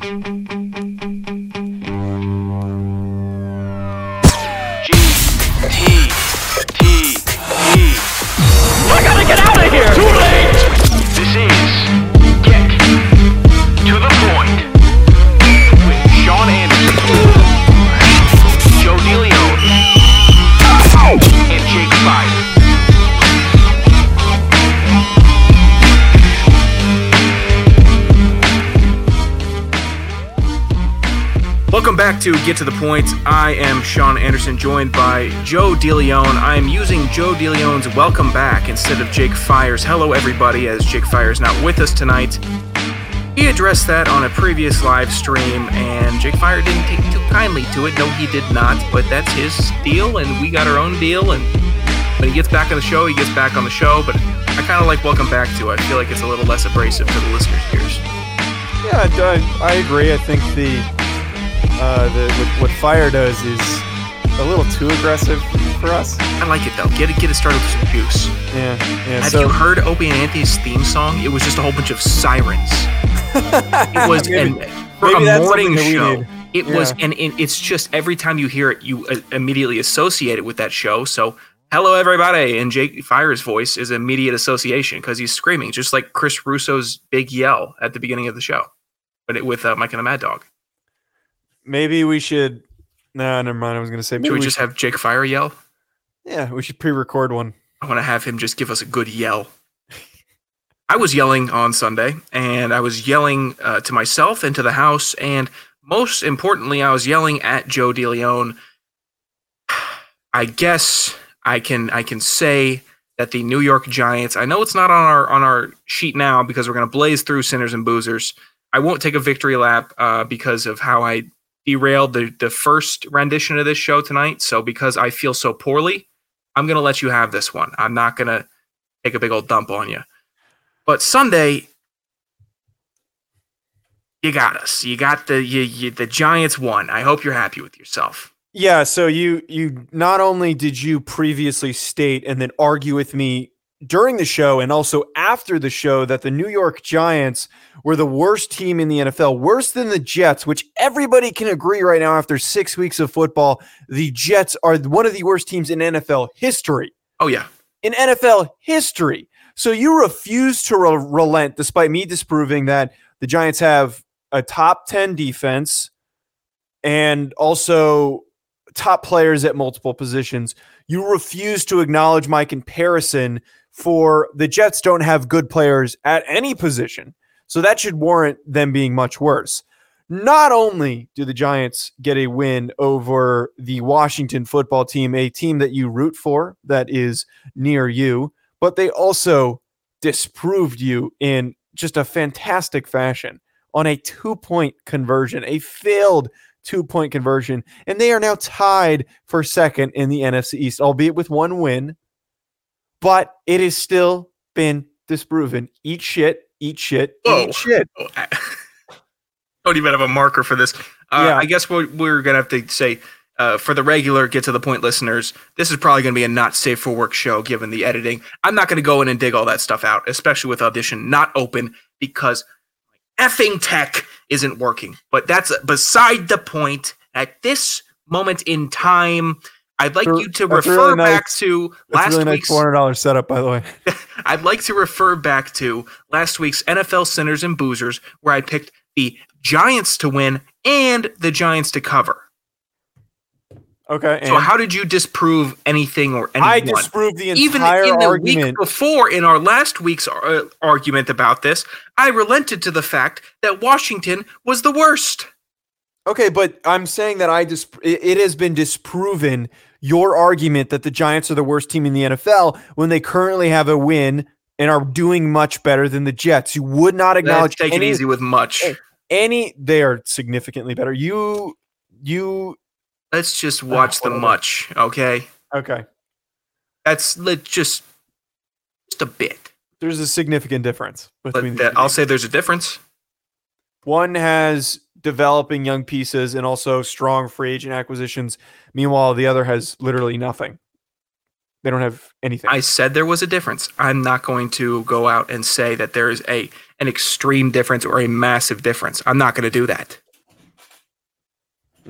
G to Get to the Point. I am Sean Anderson, joined by Joe DeLeon. I am using Joe DeLeon's welcome back instead of Jake Fires. Hello, everybody, as Jake Fires not with us tonight. He addressed that on a previous live stream, and Jake Fire didn't take too kindly to it. No, he did not, but that's his deal, and we got our own deal. And when he gets back on the show, he gets back on the show. But I kind of like welcome back to it. I feel like it's a little less abrasive to the listeners' ears. Yeah, I, I agree. I think the uh, the what, what fire does is a little too aggressive for us. I like it though. Get it, get it started with some juice. Yeah, yeah. Have so you heard Opie and Anthony's theme song? It was just a whole bunch of sirens. It was Maybe- an, for a morning something that we show. It was, and it, it's just every time you hear it, you uh, immediately associate it with that show. So, hello everybody, and Jake Fire's voice is immediate association because he's screaming, just like Chris Russo's big yell at the beginning of the show, but it, with uh, Mike and the Mad Dog. Maybe we should. No, never mind. I was gonna say maybe Should we we just should, have Jake Fire yell? yeah, we should pre-record one. I want to have him just give us a good yell. I was yelling on Sunday, and I was yelling uh, to myself and to the house, and most importantly, I was yelling at Joe DeLeon. I guess I can I can say that the New York Giants. I know it's not on our on our sheet now because we're going to blaze through sinners and boozers. I won't take a victory lap uh, because of how I derailed the the first rendition of this show tonight. So because I feel so poorly, I'm going to let you have this one. I'm not going to take a big old dump on you. But Sunday, you got us. You got the you, you, the Giants won. I hope you're happy with yourself. Yeah. So you you not only did you previously state and then argue with me during the show and also after the show that the New York Giants were the worst team in the NFL, worse than the Jets, which everybody can agree right now after six weeks of football, the Jets are one of the worst teams in NFL history. Oh yeah, in NFL history. So you refuse to re- relent despite me disproving that the Giants have a top 10 defense and also top players at multiple positions. You refuse to acknowledge my comparison for the Jets don't have good players at any position. So that should warrant them being much worse. Not only do the Giants get a win over the Washington football team, a team that you root for that is near you, but they also disproved you in just a fantastic fashion on a two point conversion, a failed two point conversion. And they are now tied for second in the NFC East, albeit with one win, but it has still been disproven. Eat shit, eat shit, Whoa. eat shit. Oh, I don't even have a marker for this. Uh, Yeah. I guess we're, we're gonna have to say uh, for the regular get to the point listeners, this is probably gonna be a not safe for work show given the editing. I'm not gonna go in and dig all that stuff out, especially with audition not open because effing tech isn't working. But that's beside the point. At this moment in time, I'd like you to that's refer really back to last really nice week's four hundred dollars setup, by the way. I'd like to refer back to last week's NFL Sinners and Boozers, where I picked the Giants to win and the Giants to cover. Okay, So, how did you disprove anything or anyone? I disproved the entire Even in the week before, in our last week's uh, argument about this, I relented to the fact that Washington was the worst. Okay, but I'm saying that I dis- it has been disproven your argument that the Giants are the worst team in the NFL when they currently have a win and are doing much better than the Jets. You would not Let's acknowledge take any, it easy with much. Any they are significantly better. You you Let's just watch the much, okay? okay. That's let just just a bit. There's a significant difference between But that, I'll say there's a difference. One has developing young pieces and also strong free agent acquisitions. Meanwhile, the other has literally nothing. They don't have anything. I said there was a difference. I'm not going to go out and say that there is a an extreme difference or a massive difference. I'm not going to do that.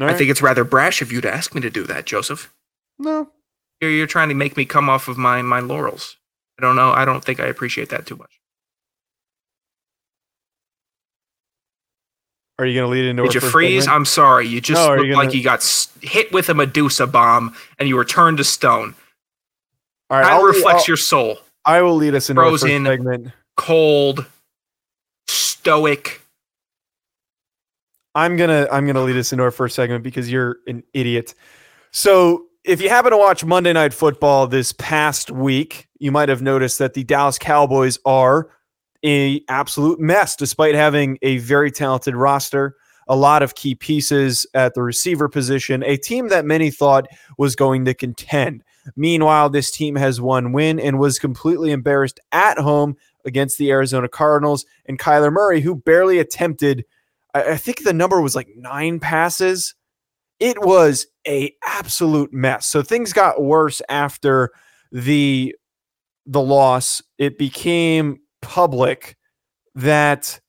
All I think it's rather brash of you to ask me to do that, Joseph. no. You're, you're trying to make me come off of my my laurels. I don't know. I don't think I appreciate that too much. Are you going to lead into Did you freeze? segment? I'm sorry. You just No, looked you like gonna- you got hit with a Medusa bomb and you were turned to stone. All right. How I'll lead- reflects I'll- your soul? I will lead us into our first segment. Cold, stoic. I'm gonna I'm gonna lead us into our first segment because you're an idiot. So if you happen to watch Monday Night Football this past week, you might have noticed that the Dallas Cowboys are a absolute mess, despite having a very talented roster, a lot of key pieces at the receiver position, a team that many thought was going to contend. Meanwhile, this team has one win and was completely embarrassed at home against the Arizona Cardinals and Kyler Murray, who barely attempted I, I think the number was like nine passes. It was a absolute mess. So things got worse after the the loss. It became public that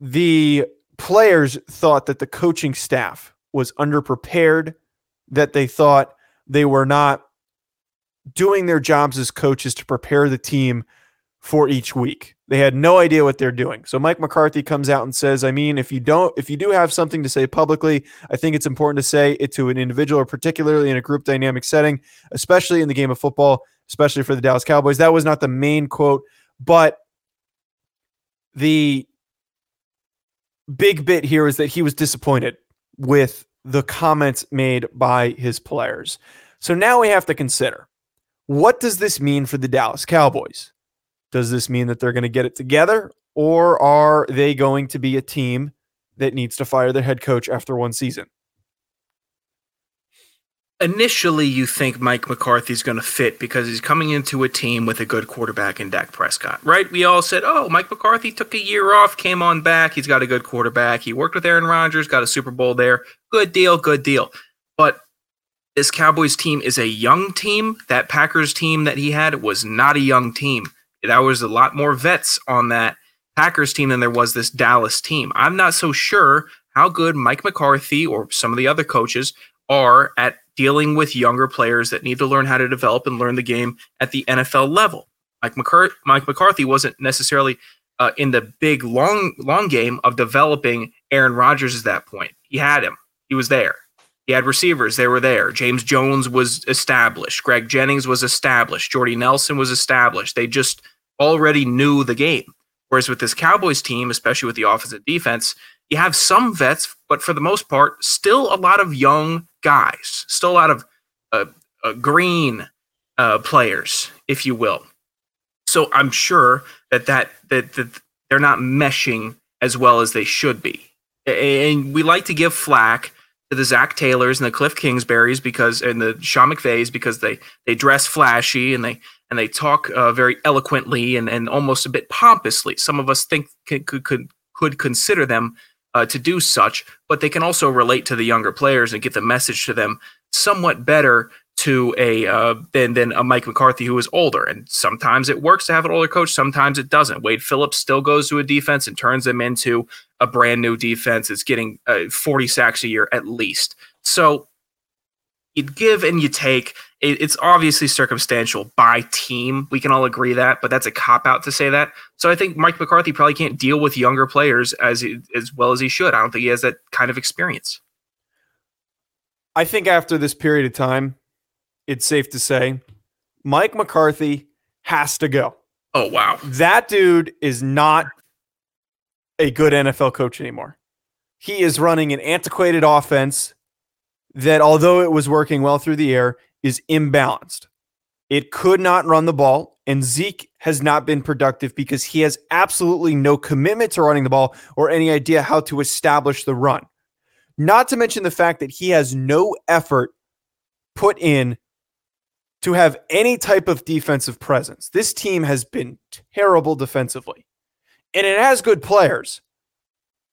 the players thought that the coaching staff was underprepared, that they thought they were not doing their jobs as coaches to prepare the team for each week. They had no idea what they're doing. So Mike McCarthy comes out and says, I mean, if you don't if you do have something to say publicly, I think it's important to say it to an individual or particularly in a group dynamic setting, especially in the game of football, especially for the Dallas Cowboys. That was not the main quote, but the big bit here is that he was disappointed with the comments made by his players. So now we have to consider what does this mean for the Dallas Cowboys? Does this mean that they're going to get it together, or are they going to be a team that needs to fire their head coach after one season? Initially, you think Mike McCarthy's going to fit because he's coming into a team with a good quarterback in Dak Prescott, right? We all said, oh, Mike McCarthy took a year off, came on back. He's got a good quarterback. He worked with Aaron Rodgers, got a Super Bowl there. Good deal, good deal. But this Cowboys team is a young team. That Packers team that he had was not a young team. That was a lot more vets on that Packers team than there was this Dallas team. I'm not so sure how good Mike McCarthy or some of the other coaches are at dealing with younger players that need to learn how to develop and learn the game at the NFL level. Mike, McCar- Mike McCarthy wasn't necessarily uh, in the big long long game of developing Aaron Rodgers at that point. He had him. He was there. He had receivers. They were there. James Jones was established. Greg Jennings was established. Jordy Nelson was established. They just already knew the game. Whereas with this Cowboys team, especially with the offensive defense, you have some vets, but for the most part, still a lot of young guys, still a lot of uh, uh, green uh, players, if you will. So I'm sure that, that that that they're not meshing as well as they should be. And we like to give flack to the Zac Taylors and the Cliff Kingsburys because and the Sean McVays because they they dress flashy and they and they talk uh, very eloquently and, and almost a bit pompously. Some of us think could could could, could consider them uh, to do such, but they can also relate to the younger players and get the message to them somewhat better to a uh, than than a Mike McCarthy who is older. And sometimes it works to have an older coach, sometimes it doesn't. Wade Phillips still goes to a defense and turns them into a brand new defense It's getting uh, 40 sacks a year at least. So you give and you take. It, it's obviously circumstantial by team. We can all agree that, but that's a cop out to say that. So I think Mike McCarthy probably can't deal with younger players as as well as he should. I don't think he has that kind of experience. I think after this period of time, it's safe to say Mike McCarthy has to go. Oh wow. That dude is not a good NFL coach anymore. He is running an antiquated offense that, although it was working well through the air, is imbalanced. It could not run the ball, and Zeke has not been productive because he has absolutely no commitment to running the ball or any idea how to establish the run. Not to mention the fact that he has no effort put in to have any type of defensive presence. This team has been terrible defensively, and it has good players.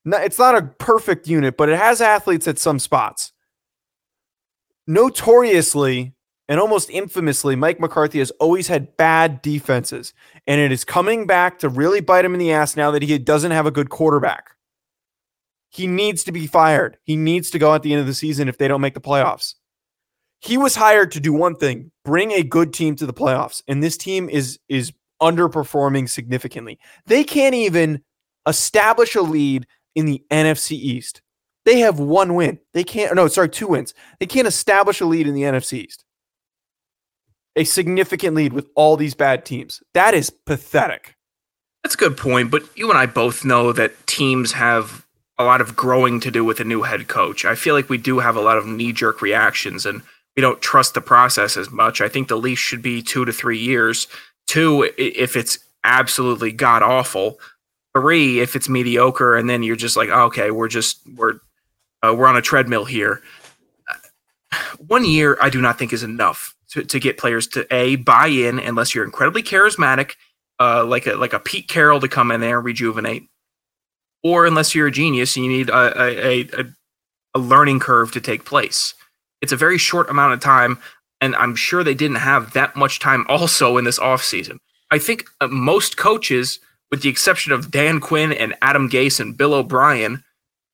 It's not a perfect unit, but it has athletes at some spots. Notoriously, and almost infamously, Mike McCarthy has always had bad defenses, and it is coming back to really bite him in the ass now that he doesn't have a good quarterback. He needs to be fired. He needs to go at the end of the season if they don't make the playoffs. He was hired to do one thing, bring a good team to the playoffs, and this team is is underperforming significantly. They can't even establish a lead in the NFC East. They have one win. They can't no, sorry, two wins. They can't establish a lead in the NFC East. A significant lead with all these bad teams. That is pathetic. That's a good point, but you and I both know that teams have a lot of growing to do with a new head coach. I feel like we do have a lot of knee jerk reactions and we don't trust the process as much. I think the leash should be two to three years. Two, if it's absolutely god awful. Three, if it's mediocre, and then you're just like, okay, we're just we're uh, we're on a treadmill here. One year, I do not think is enough to, to get players to a buy in unless you're incredibly charismatic, uh, like a like a Pete Carroll to come in there and rejuvenate, or unless you're a genius and you need a a, a, a learning curve to take place. It's a very short amount of time, and I'm sure they didn't have that much time also in this off season. I think uh, most coaches, with the exception of Dan Quinn and Adam Gase and Bill O'Brien,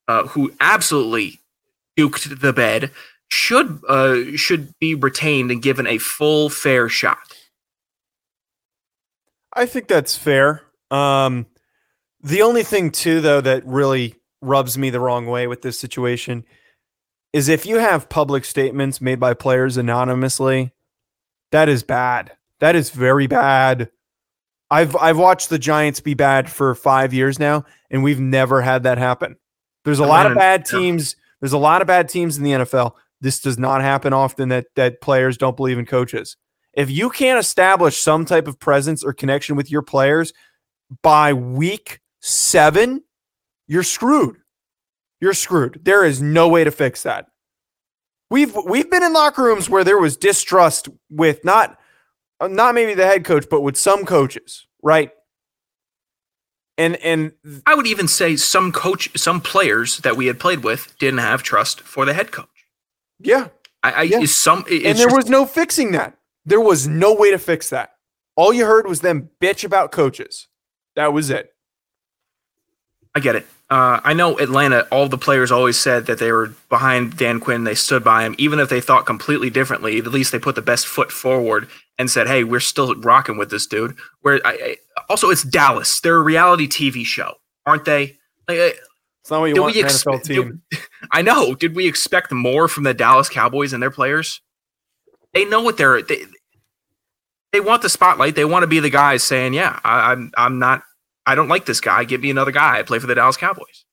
uh, who absolutely duked the bed, should uh, should be retained and given a full fair shot. I think that's fair. Um, the only thing too, though, that really rubs me the wrong way with this situation is if you have public statements made by players anonymously, that is bad. That is very bad. I've I've watched the Giants be bad for five years now, and we've never had that happen. There's a lot of bad teams. There's a lot of bad teams in the NFL. This does not happen often that that players don't believe in coaches. If you can't establish some type of presence or connection with your players by week seven, you're screwed. You're screwed. There is no way to fix that. We've we've been in locker rooms where there was distrust with not not maybe the head coach, but with some coaches, right? And and I would even say some coach, some players that we had played with didn't have trust for the head coach. Yeah, I, I yeah. is some, and there was no fixing that. There was no way to fix that. All you heard was them bitch about coaches. That was it. I get it. Uh, I know Atlanta. All the players always said that they were behind Dan Quinn. They stood by him, even if they thought completely differently. At least they put the best foot forward and said, "Hey, we're still rocking with this dude." Where I, I also it's Dallas. They're a reality TV show, aren't they? Like, it's not what you want an NFL team. Did, I know. Did we expect more from the Dallas Cowboys and their players? They know what they're they. They want the spotlight. They want to be the guys saying, "Yeah, I, I'm. I'm not. I don't like this guy. Give me another guy. I play for the Dallas Cowboys."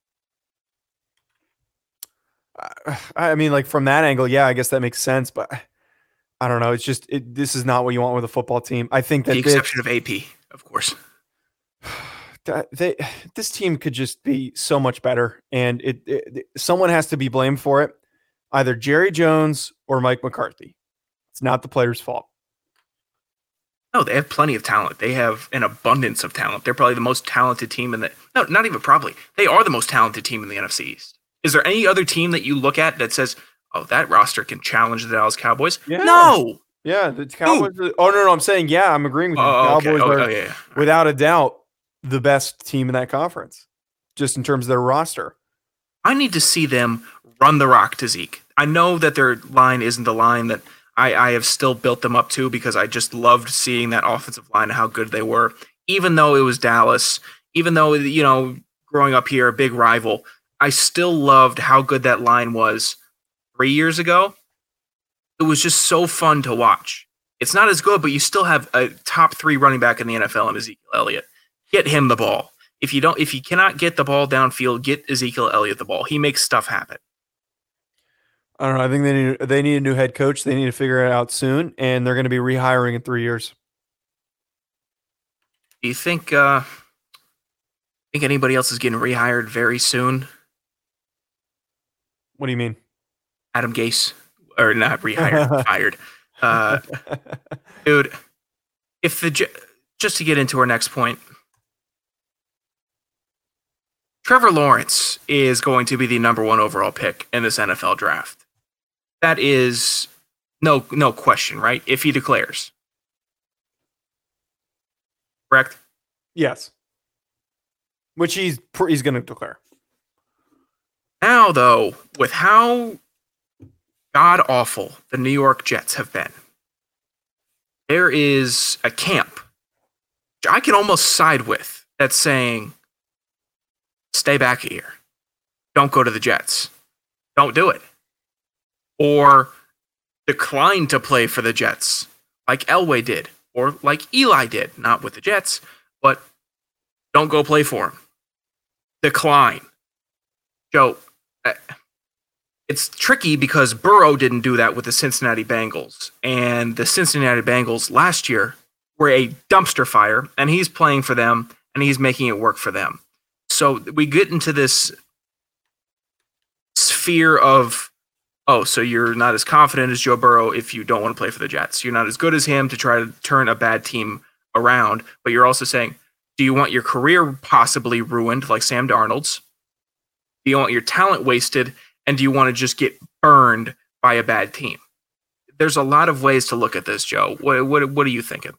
I mean, like from that angle, yeah, I guess that makes sense. But I don't know. It's just it, this is not what you want with a football team. I think that the exception this, of AP, of course. They, this team could just be so much better, and it, it someone has to be blamed for it, either Jerry Jones or Mike McCarthy. It's not the players' fault. No, they have plenty of talent. They have an abundance of talent. They're probably the most talented team in the. No, not even probably. They are the most talented team in the NFC East. Is there any other team that you look at that says, "Oh, that roster can challenge the Dallas Cowboys"? Yeah. No. Yeah, the Cowboys. Are, oh no, no, I'm saying yeah, I'm agreeing with you. Oh, Cowboys okay. are oh, yeah, yeah. without a doubt the best team in that conference, just in terms of their roster. I need to see them run the rock to Zeke. I know that their line isn't the line that I, I have still built them up to because I just loved seeing that offensive line and how good they were. Even though it was Dallas, even though you know, growing up here, a big rival, I still loved how good that line was three years ago. It was just so fun to watch. It's not as good, but you still have a top three running back in the NFL in Ezekiel Elliott. Get him the ball. If you don't, if you cannot get the ball downfield, get Ezekiel Elliott the ball. He makes stuff happen. I don't know. I think they need they need a new head coach. They need to figure it out soon, and they're going to be rehiring in three years. Do you think? uh Think anybody else is getting rehired very soon? What do you mean? Adam Gase, or not rehired, fired. Uh, dude, if the just to get into our next point, Trevor Lawrence is going to be the number one overall pick in this NFL draft. That is No, no question, right? If he declares, correct? Yes. Which he's he's going to declare. Now, though, with how god awful the New York Jets have been, there is a camp I can almost side with that's saying, stay back here. Don't go to the Jets. Don't do it. Or decline to play for the Jets, like Elway did, or like Eli did, not with the Jets, but don't go play for him. Decline. Joe, uh, it's tricky because Burrow didn't do that with the Cincinnati Bengals. And the Cincinnati Bengals last year were a dumpster fire, and he's playing for them and he's making it work for them. So we get into this sphere of, oh, so you're not as confident as Joe Burrow if you don't want to play for the Jets. You're not as good as him to try to turn a bad team around, but you're also saying, do you want your career possibly ruined like Sam Darnold's? Do you want your talent wasted? And do you want to just get burned by a bad team? There's a lot of ways to look at this, Joe. What what, what are you thinking?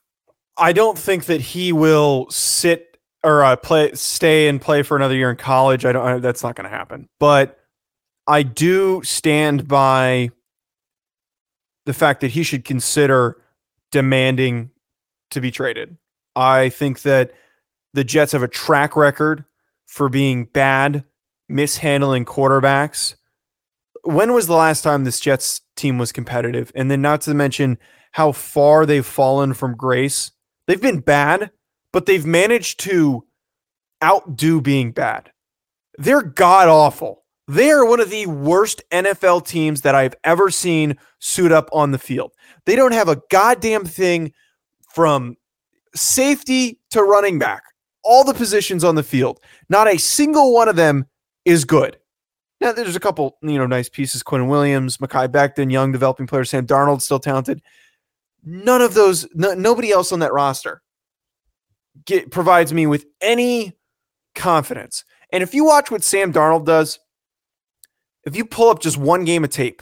I don't think that he will sit or uh, play, stay and play for another year in college. I don't. I, that's not going to happen. But I do stand by the fact that he should consider demanding to be traded. I think that the Jets have a track record for being bad, mishandling quarterbacks. When was the last time this Jets team was competitive? And then, not to mention how far they've fallen from grace. They've been bad, but they've managed to outdo being bad. They're god awful. They are one of the worst NFL teams that I've ever seen suit up on the field. They don't have a goddamn thing from safety to running back, all the positions on the field. Not a single one of them is good. Now, there's a couple, you know, nice pieces. Quinn Williams, Mekhi Becton, young developing player, Sam Darnold, still talented. None of those, no, nobody else on that roster get, provides me with any confidence. And if you watch what Sam Darnold does, if you pull up just one game of tape,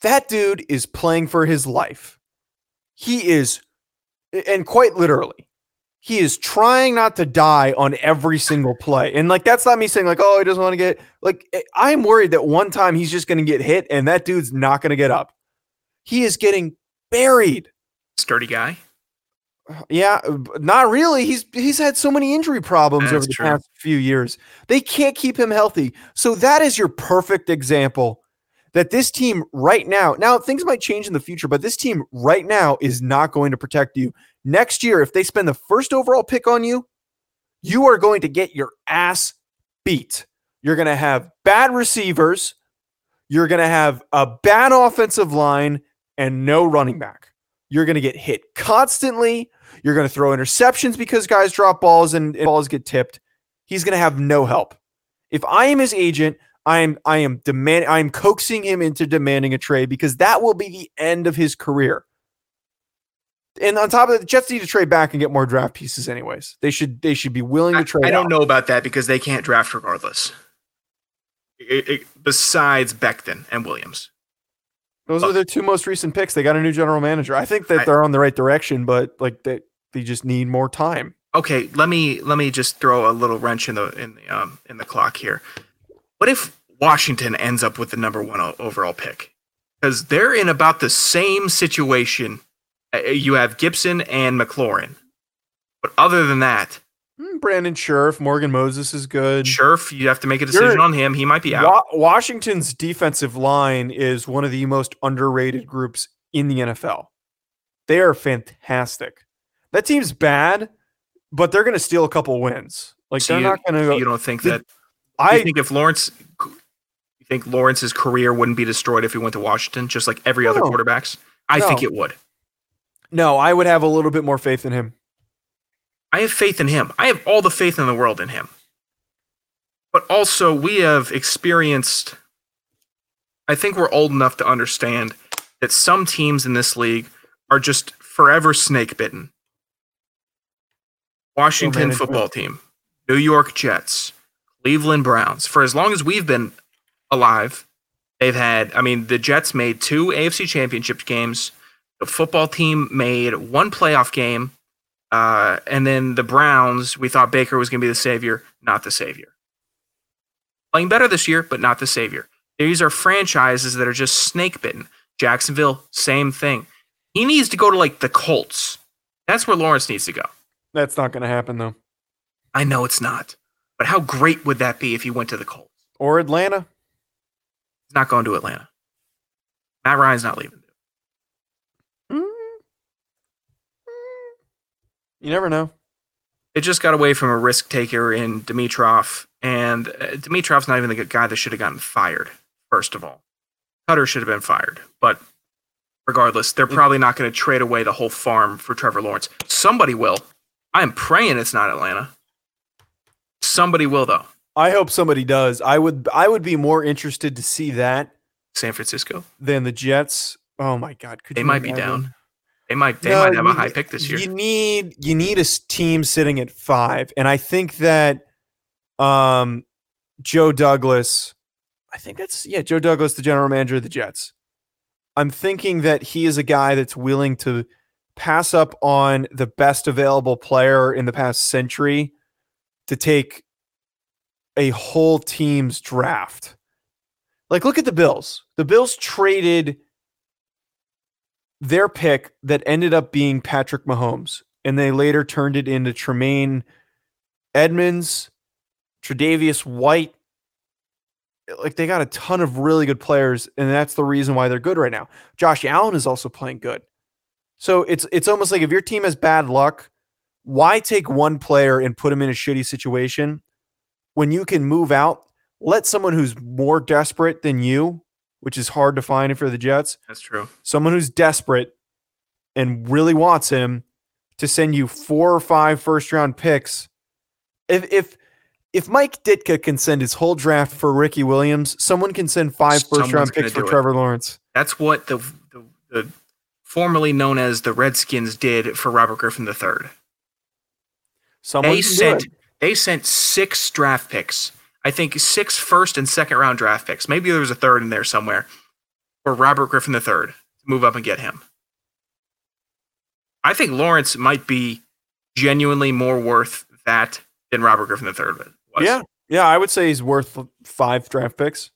that dude is playing for his life. He is, and quite literally, he is trying not to die on every single play. And like, that's not me saying, like, oh, he doesn't want to get, like, eh, I'm worried that one time he's just going to get hit and that dude's not going to get up. He is getting buried. Sturdy guy. Yeah, not really. He's he's had so many injury problems That's over the true. past few years. They can't keep him healthy. So that is your perfect example that this team right now. Now things might change in the future, but this team right now is not going to protect you. Next year if they spend the first overall pick on you, you are going to get your ass beat. You're going to have bad receivers, you're going to have a bad offensive line and no running back. You're going to get hit constantly. You're going to throw interceptions because guys drop balls and, and balls get tipped. He's going to have no help. If I am his agent, I am I am demand I am coaxing him into demanding a trade because that will be the end of his career. And on top of that, the Jets need to trade back and get more draft pieces. Anyways, they should they should be willing to trade. I don't out. know about that because they can't draft regardless. It- it- besides Becton and Williams. Those are their two most recent picks. They got a new general manager. I think that I- they're on the right direction, but like they they just need more time. Okay, let me let me just throw a little wrench in the in the um in the clock here. What if Washington ends up with the number one overall pick? Because they're in about the same situation. Uh, You have Gibson and McLaurin, but other than that, Hmm, Brandon Scherff, Morgan Moses is good. Scherff, you have to make a decision You're- on him. He might be out. Wa- Washington's defensive line is one of the most underrated groups in the NFL. They are fantastic. That team's bad, but they're going to steal a couple wins. Like So they're you, not going so you don't think that? I think if Lawrence, think Lawrence's career wouldn't be destroyed if he went to Washington, just like every other No. quarterbacks? I think it would. no, I would have a little bit more faith in him. I have faith in him. I have all the faith in the world in him. But also, we have experienced. I think we're old enough to understand that some teams in this league are just forever snake bitten. Washington football team, New York Jets, Cleveland Browns. For as long as we've been alive, They've had, I mean, the Jets made two AFC championship games. The football team made one playoff game. Uh, and then the Browns, we thought Baker was going to be the savior, not the savior. Playing better this year, but not the savior. These are franchises that are just snake bitten. Jacksonville, same thing. He needs to go to like the Colts. That's where Lawrence needs to go. That's not going to happen though. I know it's not, but how great would that be if he went to the Colts? Or Atlanta. He's not going to Atlanta. Matt Ryan's not leaving. Mm. You never know. It just got away from a risk taker in Dimitroff, and uh, Dimitroff's not even the guy that should have gotten fired. First of all, Cutter should have been fired, but regardless, they're probably not going to trade away the whole farm for Trevor Lawrence. Somebody will. I'm praying it's not Atlanta. Somebody will though. I hope somebody does. I would I would be more interested to see that San Francisco. than the Jets. Oh my god, could They might be down. They might. They No, might have a high pick this year. You need you need a team sitting at five, and I think that um Joe Douglas, I think that's yeah Joe Douglas, the general manager of the Jets. I'm thinking that he is a guy that's willing to pass up on the best available player in the past century to take a whole team's draft. Like, look at the Bills. The Bills traded their pick that ended up being Patrick Mahomes, and they later turned it into Tremaine Edmunds, Tre'Davious White. Like they got a ton of really good players, and that's the reason why they're good right now. Josh Allen is also playing good. So it's it's almost like if your team has bad luck, why take one player and put him in a shitty situation when you can move out? Let someone who's more desperate than you, which is hard to find for the Jets, That's true. someone who's desperate and really wants him to send you four or five first round picks. If if if Mike Ditka can send his whole draft for Ricky Williams, someone can send five first Someone's round picks for it. Trevor Lawrence. That's what the, the the formerly known as the Redskins did for Robert Griffin III. Someone They sent. They sent six draft picks. I think six first and second round draft picks. Maybe there was a third in there somewhere for Robert Griffin III to move up and get him. I think Lawrence might be genuinely more worth that than Robert Griffin III was. Yeah, yeah, I would say he's worth five draft picks,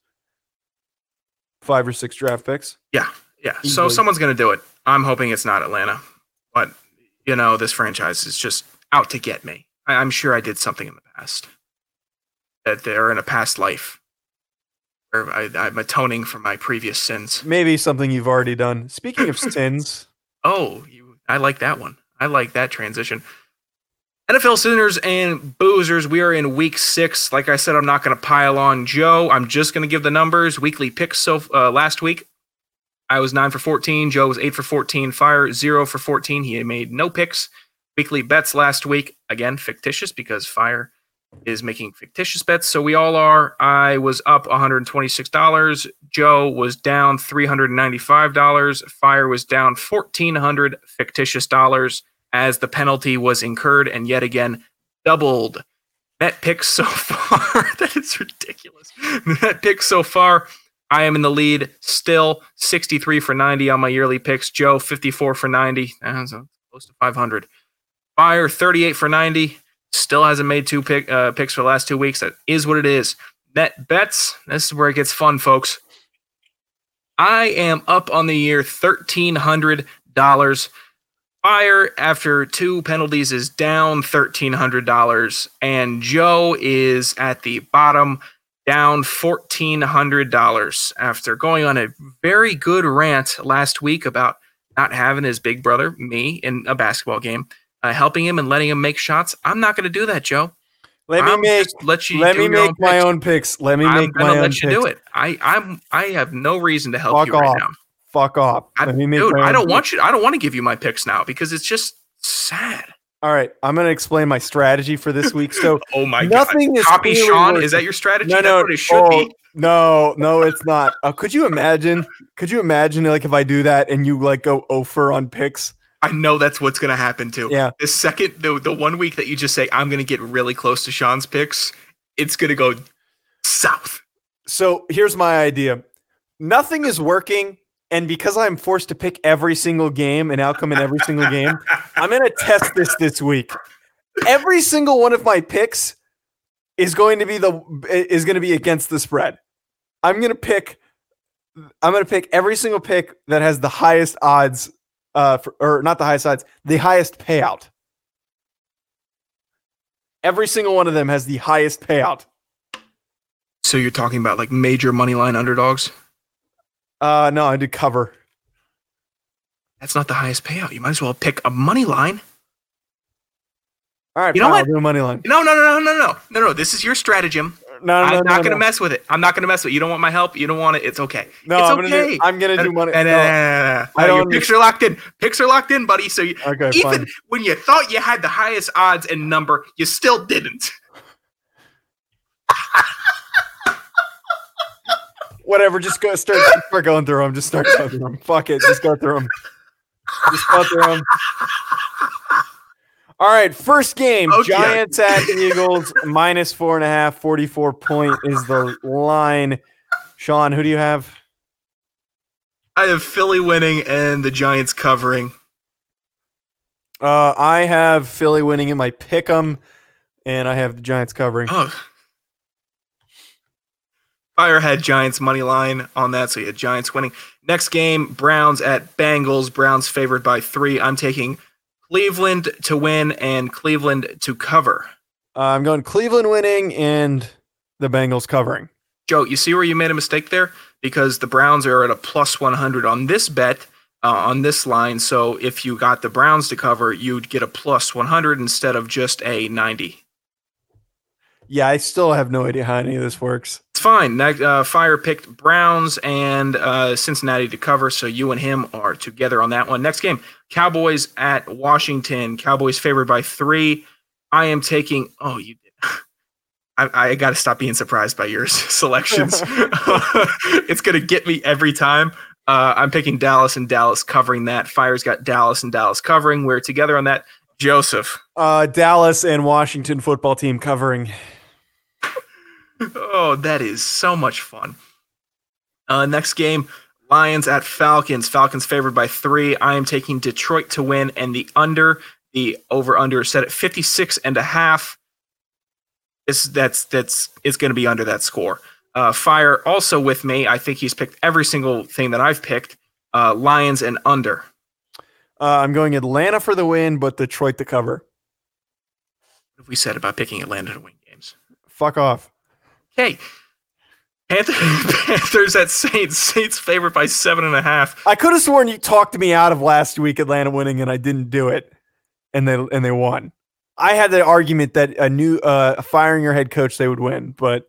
five or six draft picks. Yeah, yeah. So Easily. someone's going to do it. I'm hoping it's not Atlanta, but you know this franchise is just out to get me. I, I'm sure I did something in the past that they're in a past life, or I, I'm atoning for my previous sins. Maybe something you've already done. Speaking of sins, Oh, you, I like that one. I like that transition. NFL sinners and boozers, we are in week six. Like I said, I'm not going to pile on Joe. I'm just going to give the numbers. Weekly picks so uh, last week, I was nine for 14. Joe was eight for 14. Fire zero for 14. He made no picks. Weekly bets last week, again, fictitious because Fire is making fictitious bets. So we all are. I was up $126. Joe was down $395. Fire was down 1400 fictitious dollars as the penalty was incurred and yet again doubled. Net picks so far. that is ridiculous. Net picks so far. I am in the lead still 63 for 90 on my yearly picks. Joe 54 for 90. That's close to 500. Fire 38 for 90. Still hasn't made two pick, uh, picks for the last two weeks. That is what it is. Net bets. This is where it gets fun, folks. I am up on the year $1,300. Fire after two penalties is down $1,300. And Joe is at the bottom, down $1,400 after going on a very good rant last week about not having his big brother, me, in a basketball game, uh, helping him and letting him make shots. I'm not going to do that, Joe. let me I'm make let you let me make my picks. own picks. Let me I'm make my own let you picks. do it. I I'm I have no reason to help Fuck you right now. Fuck off. I, let me make dude, I don't picks. want you. I don't want to give you my picks now because it's just sad. All right, I'm going to explain my strategy for this week. So Oh my Nothing god! is Copy Sean. working. Is that your strategy? no, That's no, what it should oh, be. no, no, it's not. Uh, could you imagine? Could you imagine like if I do that and you like go over on picks? I know that's what's going to happen too. Yeah. The second, the the one week that you just say I'm going to get really close to Sean's picks, it's going to go south. So here's my idea. nothing is working. And because I'm forced to pick every single game and outcome in every single game, I'm going to test this this week. Every single one of my picks is going to be the is going to be against the spread. I'm going to pick I'm going to pick every single pick that has the highest odds uh for, or not the highest odds, the highest payout. Every single one of them has the highest payout. So you're talking about like major money line underdogs? Uh no, I did cover. That's not the highest payout. You might as well pick a money line. All right, You know what? I'll do a money line. No, no, no, no, no, no, no, no. This is your stratagem. No, no, I'm no, not no, going to no. mess with it. I'm not going to mess with it. You don't want my help. You don't want it. It's okay. No, it's I'm gonna okay. do. I'm gonna do money. No. uh, I your don't- picks are locked in. Picks are locked in, buddy. So you, Okay, even fine. when you thought you had the highest odds and number, you still didn't. Whatever. Just go start, start going through them. Just start going through them. Fuck it. Just go through them. Just go through them. All right, first game. Okay. Giants at Eagles, minus four and a half, 44 point is the line. Sean, who do you have? I have Philly winning and the Giants covering. Uh, I have Philly winning in my pick 'em, and I have the Giants covering. Oh. Fire had Giants money line on that, so you had Giants winning. Next game, Browns at Bengals. Browns favored by three. I'm taking Cleveland to win and Cleveland to cover. Uh, I'm going Cleveland winning and the Bengals covering. Joe, you see where you made a mistake there? Because the Browns are at a plus 100 on this bet, uh, on this line. So if you got the Browns to cover, you'd get a plus 100 instead of just a 90. Yeah, I still have no idea how any of this works. It's fine. Uh, Fire picked Browns and uh, Cincinnati to cover, so you and him are together on that one. Next game, Cowboys at Washington. Cowboys favored by three. I am taking. Oh, you. I, I got to stop being surprised by your selections. it's gonna get me every time. Uh, I'm picking Dallas and Dallas covering that. Fire's got Dallas and Dallas covering. We're together on that. Joseph. Uh, Dallas and Washington football team covering. Oh, that is so much fun. Uh, next game, Lions at Falcons. Falcons favored by three. I am taking Detroit to win and the under. The over under is set at 56 and a half. It's, that's that's it's going to be under that score. Uh, Fire also with me. I think he's picked every single thing that I've picked. Uh, Lions and under. Uh, I'm going Atlanta for the win, but Detroit to cover. What have we said about picking Atlanta to win games? Fuck off. Okay. Panthers at Saints. Saints favored by seven and a half. I could have sworn you talked me out of last week Atlanta winning, and I didn't do it, and they and they won. I had the argument that a new uh, firing your head coach they would win, but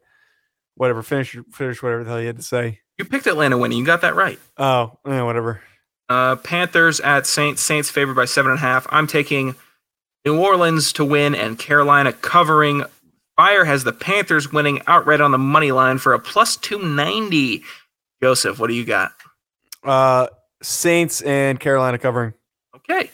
whatever. Finish finish whatever the hell you had to say. You picked Atlanta winning. You got that right. Oh, eh, whatever. Uh, Panthers at Saints. Saints favored by seven and a half. I'm taking New Orleans to win and Carolina covering. Fire has the Panthers winning outright on the money line for a plus 290. Joseph, what do you got? Uh, Saints and Carolina covering. Okay.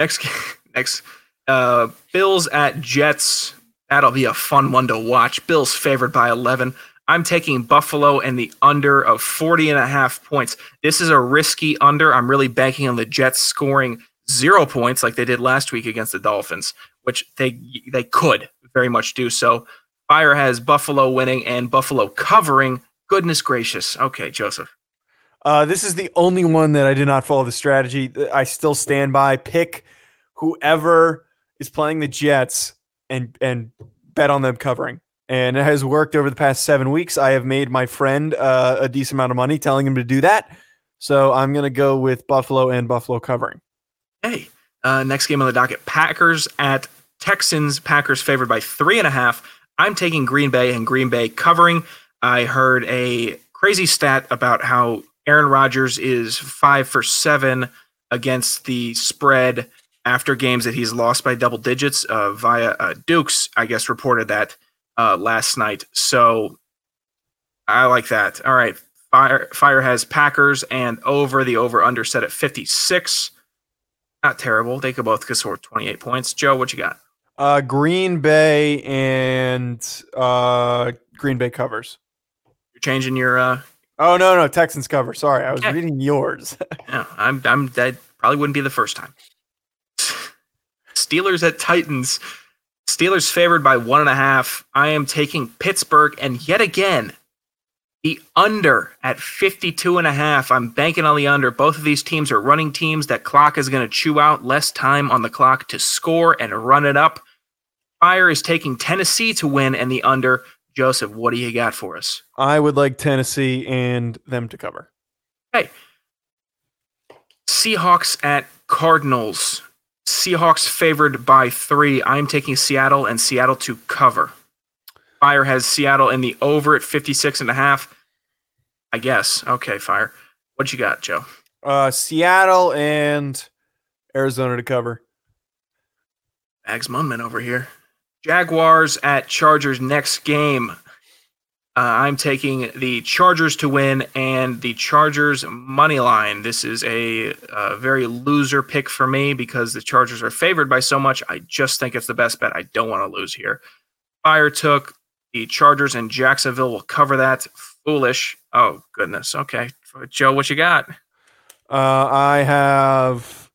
Next, next, uh, Bills at Jets. That'll be a fun one to watch. Bills favored by 11. I'm taking Buffalo and the under of 40 and a half points. This is a risky under. I'm really banking on the Jets scoring zero points like they did last week against the Dolphins, which they they could very much do so. Fire has Buffalo winning and Buffalo covering. Goodness gracious. Okay, Joseph. Uh, this is the only one that I did not follow the strategy. I still stand by. Pick whoever is playing the Jets and and bet on them covering. And it has worked over the past seven weeks. I have made my friend uh, a decent amount of money telling him to do that. So I'm going to go with Buffalo and Buffalo covering. Hey, uh, next game on the docket Packers at Texans. Packers favored by three and a half. I'm taking Green Bay and Green Bay covering. I heard a crazy stat about how Aaron Rodgers is five for seven against the spread after games that he's lost by double digits uh, via uh, Dukes, I guess, reported that uh, last night. So I like that. All right. Fire, Fire has Packers and over the over under set at 56 not terrible. They could both score 28 points. Joe, what you got? Uh, Green Bay and uh, Green Bay covers. You're changing your uh Oh no, no, Texans cover. Sorry, I was Okay. reading yours. Yeah, I'm. I'm. That probably wouldn't be the first time. Steelers at Titans. Steelers favored by one and a half. I am taking Pittsburgh, and yet again, the under at 52 and a half. I'm banking on the under. Both of these teams are running teams. That clock is going to chew out less time on the clock to score and run it up. Fire is taking Tennessee to win and the under. Joseph, what do you got for us? I would like Tennessee and them to cover. Hey, Seahawks at Cardinals. Seahawks favored by three. I'm taking Seattle and Seattle to cover. Fire has Seattle in the over at 56 and a half. I guess. Okay, Fire. What you got, Joe? Uh, Seattle and Arizona to cover. Bags Munman over here. Jaguars at Chargers next game. Uh, I'm taking the Chargers to win and the Chargers money line. This is a, uh very loser pick for me because the Chargers are favored by so much. I just think it's the best bet. I don't want to lose here. Fire took the Chargers and Jacksonville will cover that. Foolish. Oh goodness. Okay, Joe, what you got? Uh, I have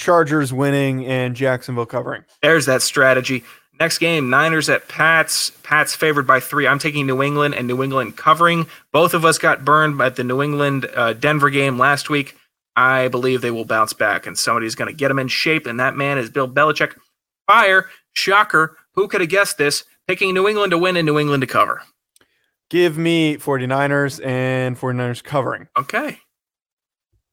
Chargers winning and Jacksonville covering. There's that strategy. Next game, Niners at Pats. Pats favored by three. I'm taking New England and New England covering. Both of us got burned at the New England uh, Denver game last week. I believe they will bounce back, and somebody's going to get them in shape, and that man is Bill Belichick. Fire, shocker. Who could have guessed this? Picking New England to win and New England to cover. Give me 49ers and 49ers covering. Okay.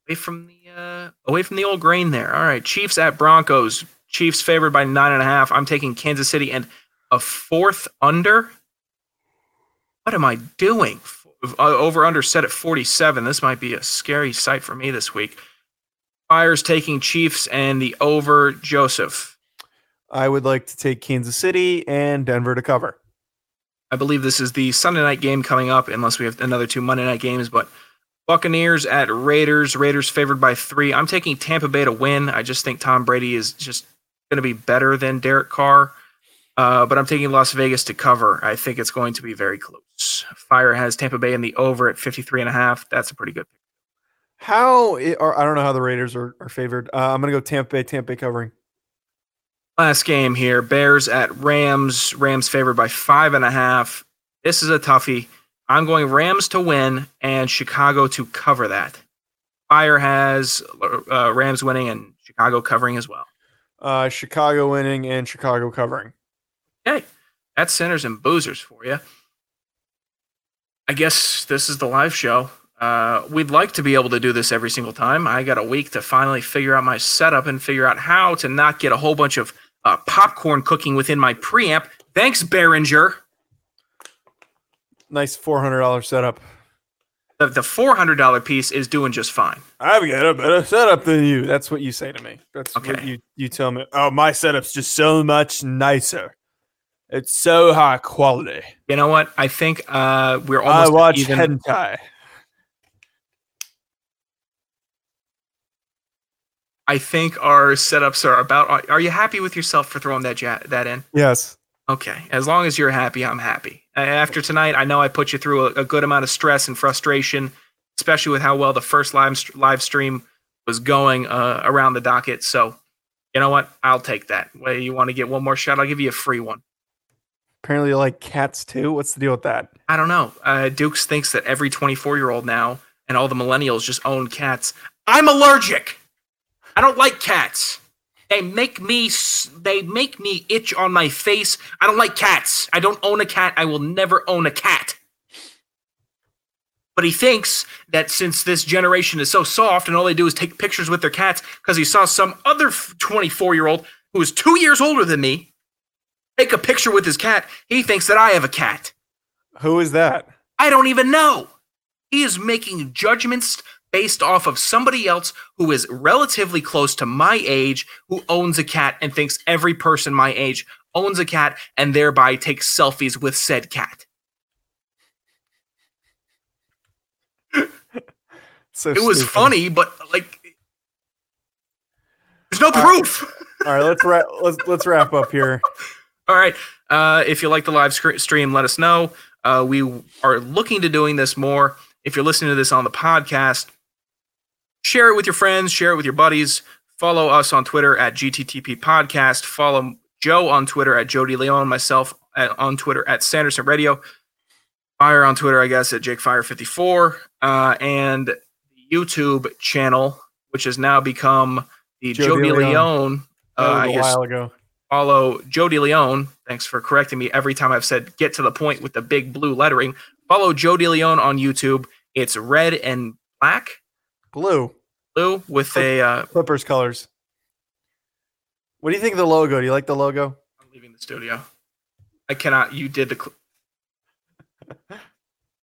Away from the uh, away from the old grain there. All right. Chiefs at Broncos. Chiefs favored by nine and a half. I'm taking Kansas City and a fourth under. What am I doing? Uh, over under set at 47. This might be a scary sight for me this week. Fires taking Chiefs and the over Joseph. I would like to take Kansas City and Denver to cover. I believe this is the Sunday night game coming up, unless we have another two Monday night games. But Buccaneers at Raiders. Raiders favored by three. I'm taking Tampa Bay to win. I just think Tom Brady is just going to be better than Derek Carr. Uh, but I'm taking Las Vegas to cover. I think it's going to be very close. Fire has Tampa Bay in the over at 53 and a half. That's a pretty good pick. How, i- or I don't know how the Raiders are, are favored. Uh, I'm going to go Tampa Bay, Tampa Bay covering. Last game here Bears at Rams. Rams favored by five and a half. This is a toughie. I'm going Rams to win and Chicago to cover that. Fire has uh, Rams winning and Chicago covering as well. Uh, Chicago winning and Chicago covering. Okay, that's centers and boozers for you. I guess this is the live show. Uh, we'd like to be able to do this every single time. I got a week to finally figure out my setup and figure out how to not get a whole bunch of uh, popcorn cooking within my preamp. Thanks, Behringer. Nice $400 setup. The, the $400 piece is doing just fine. I've got a better setup than you. That's what you say to me. That's what you, you tell me. Oh, my setup's just so much nicer. It's so high quality. You know what? I think uh, we're almost. I almost watch even. hentai. I think our setups are about. Are, are you happy with yourself for throwing that ja- that in? Yes. Okay, as long as you're happy, I'm happy. After tonight, I know I put you through a, a good amount of stress and frustration, especially with how well the first live live stream was going uh, around the docket. So, you know what? I'll take that. Well, you want to get one more shot? I'll give you a free one. Apparently, you like cats too. What's the deal with that? I don't know. Uh, Dukes thinks that every 24 year old now and all the millennials just own cats. I'm allergic. I don't like cats. They make me they make me itch on my face. I don't like cats. I don't own a cat. I will never own a cat. But he thinks that since this generation is so soft and all they do is take pictures with their cats because he saw some other 24 year old who is two years older than me take a picture with his cat, he thinks that I have a cat. Who is that? I don't even know. He is making judgments based off of somebody else who is relatively close to my age who owns a cat and thinks every person my age owns a cat and thereby takes selfies with said cat. So It was stupid. funny, but like there's no proof. All right, let's wrap. Let's let's wrap up here. All right. Uh, if you like the live scre- stream, let us know. Uh, we are looking to doing this more. if you're listening to this on the podcast, share it with your friends, share it with your buddies. Follow us on Twitter at GTTP Podcast. Follow Joe on Twitter at Jody Leon, myself at, on Twitter at Sanderson Radio. Fire on Twitter, I guess, at JakeFire54. Uh, and the YouTube channel, which has now become the Joe Jody. Leon. Uh, a while ago. follow Jody Leon. Thanks for correcting me every time I've said get to the point with the big blue lettering. Follow Jody Leon on YouTube. It's red and black, Blue blue with a. Uh, Clippers colors. What do you think of the logo? Do you like the logo? I'm leaving the studio. I cannot. You did the. Cl-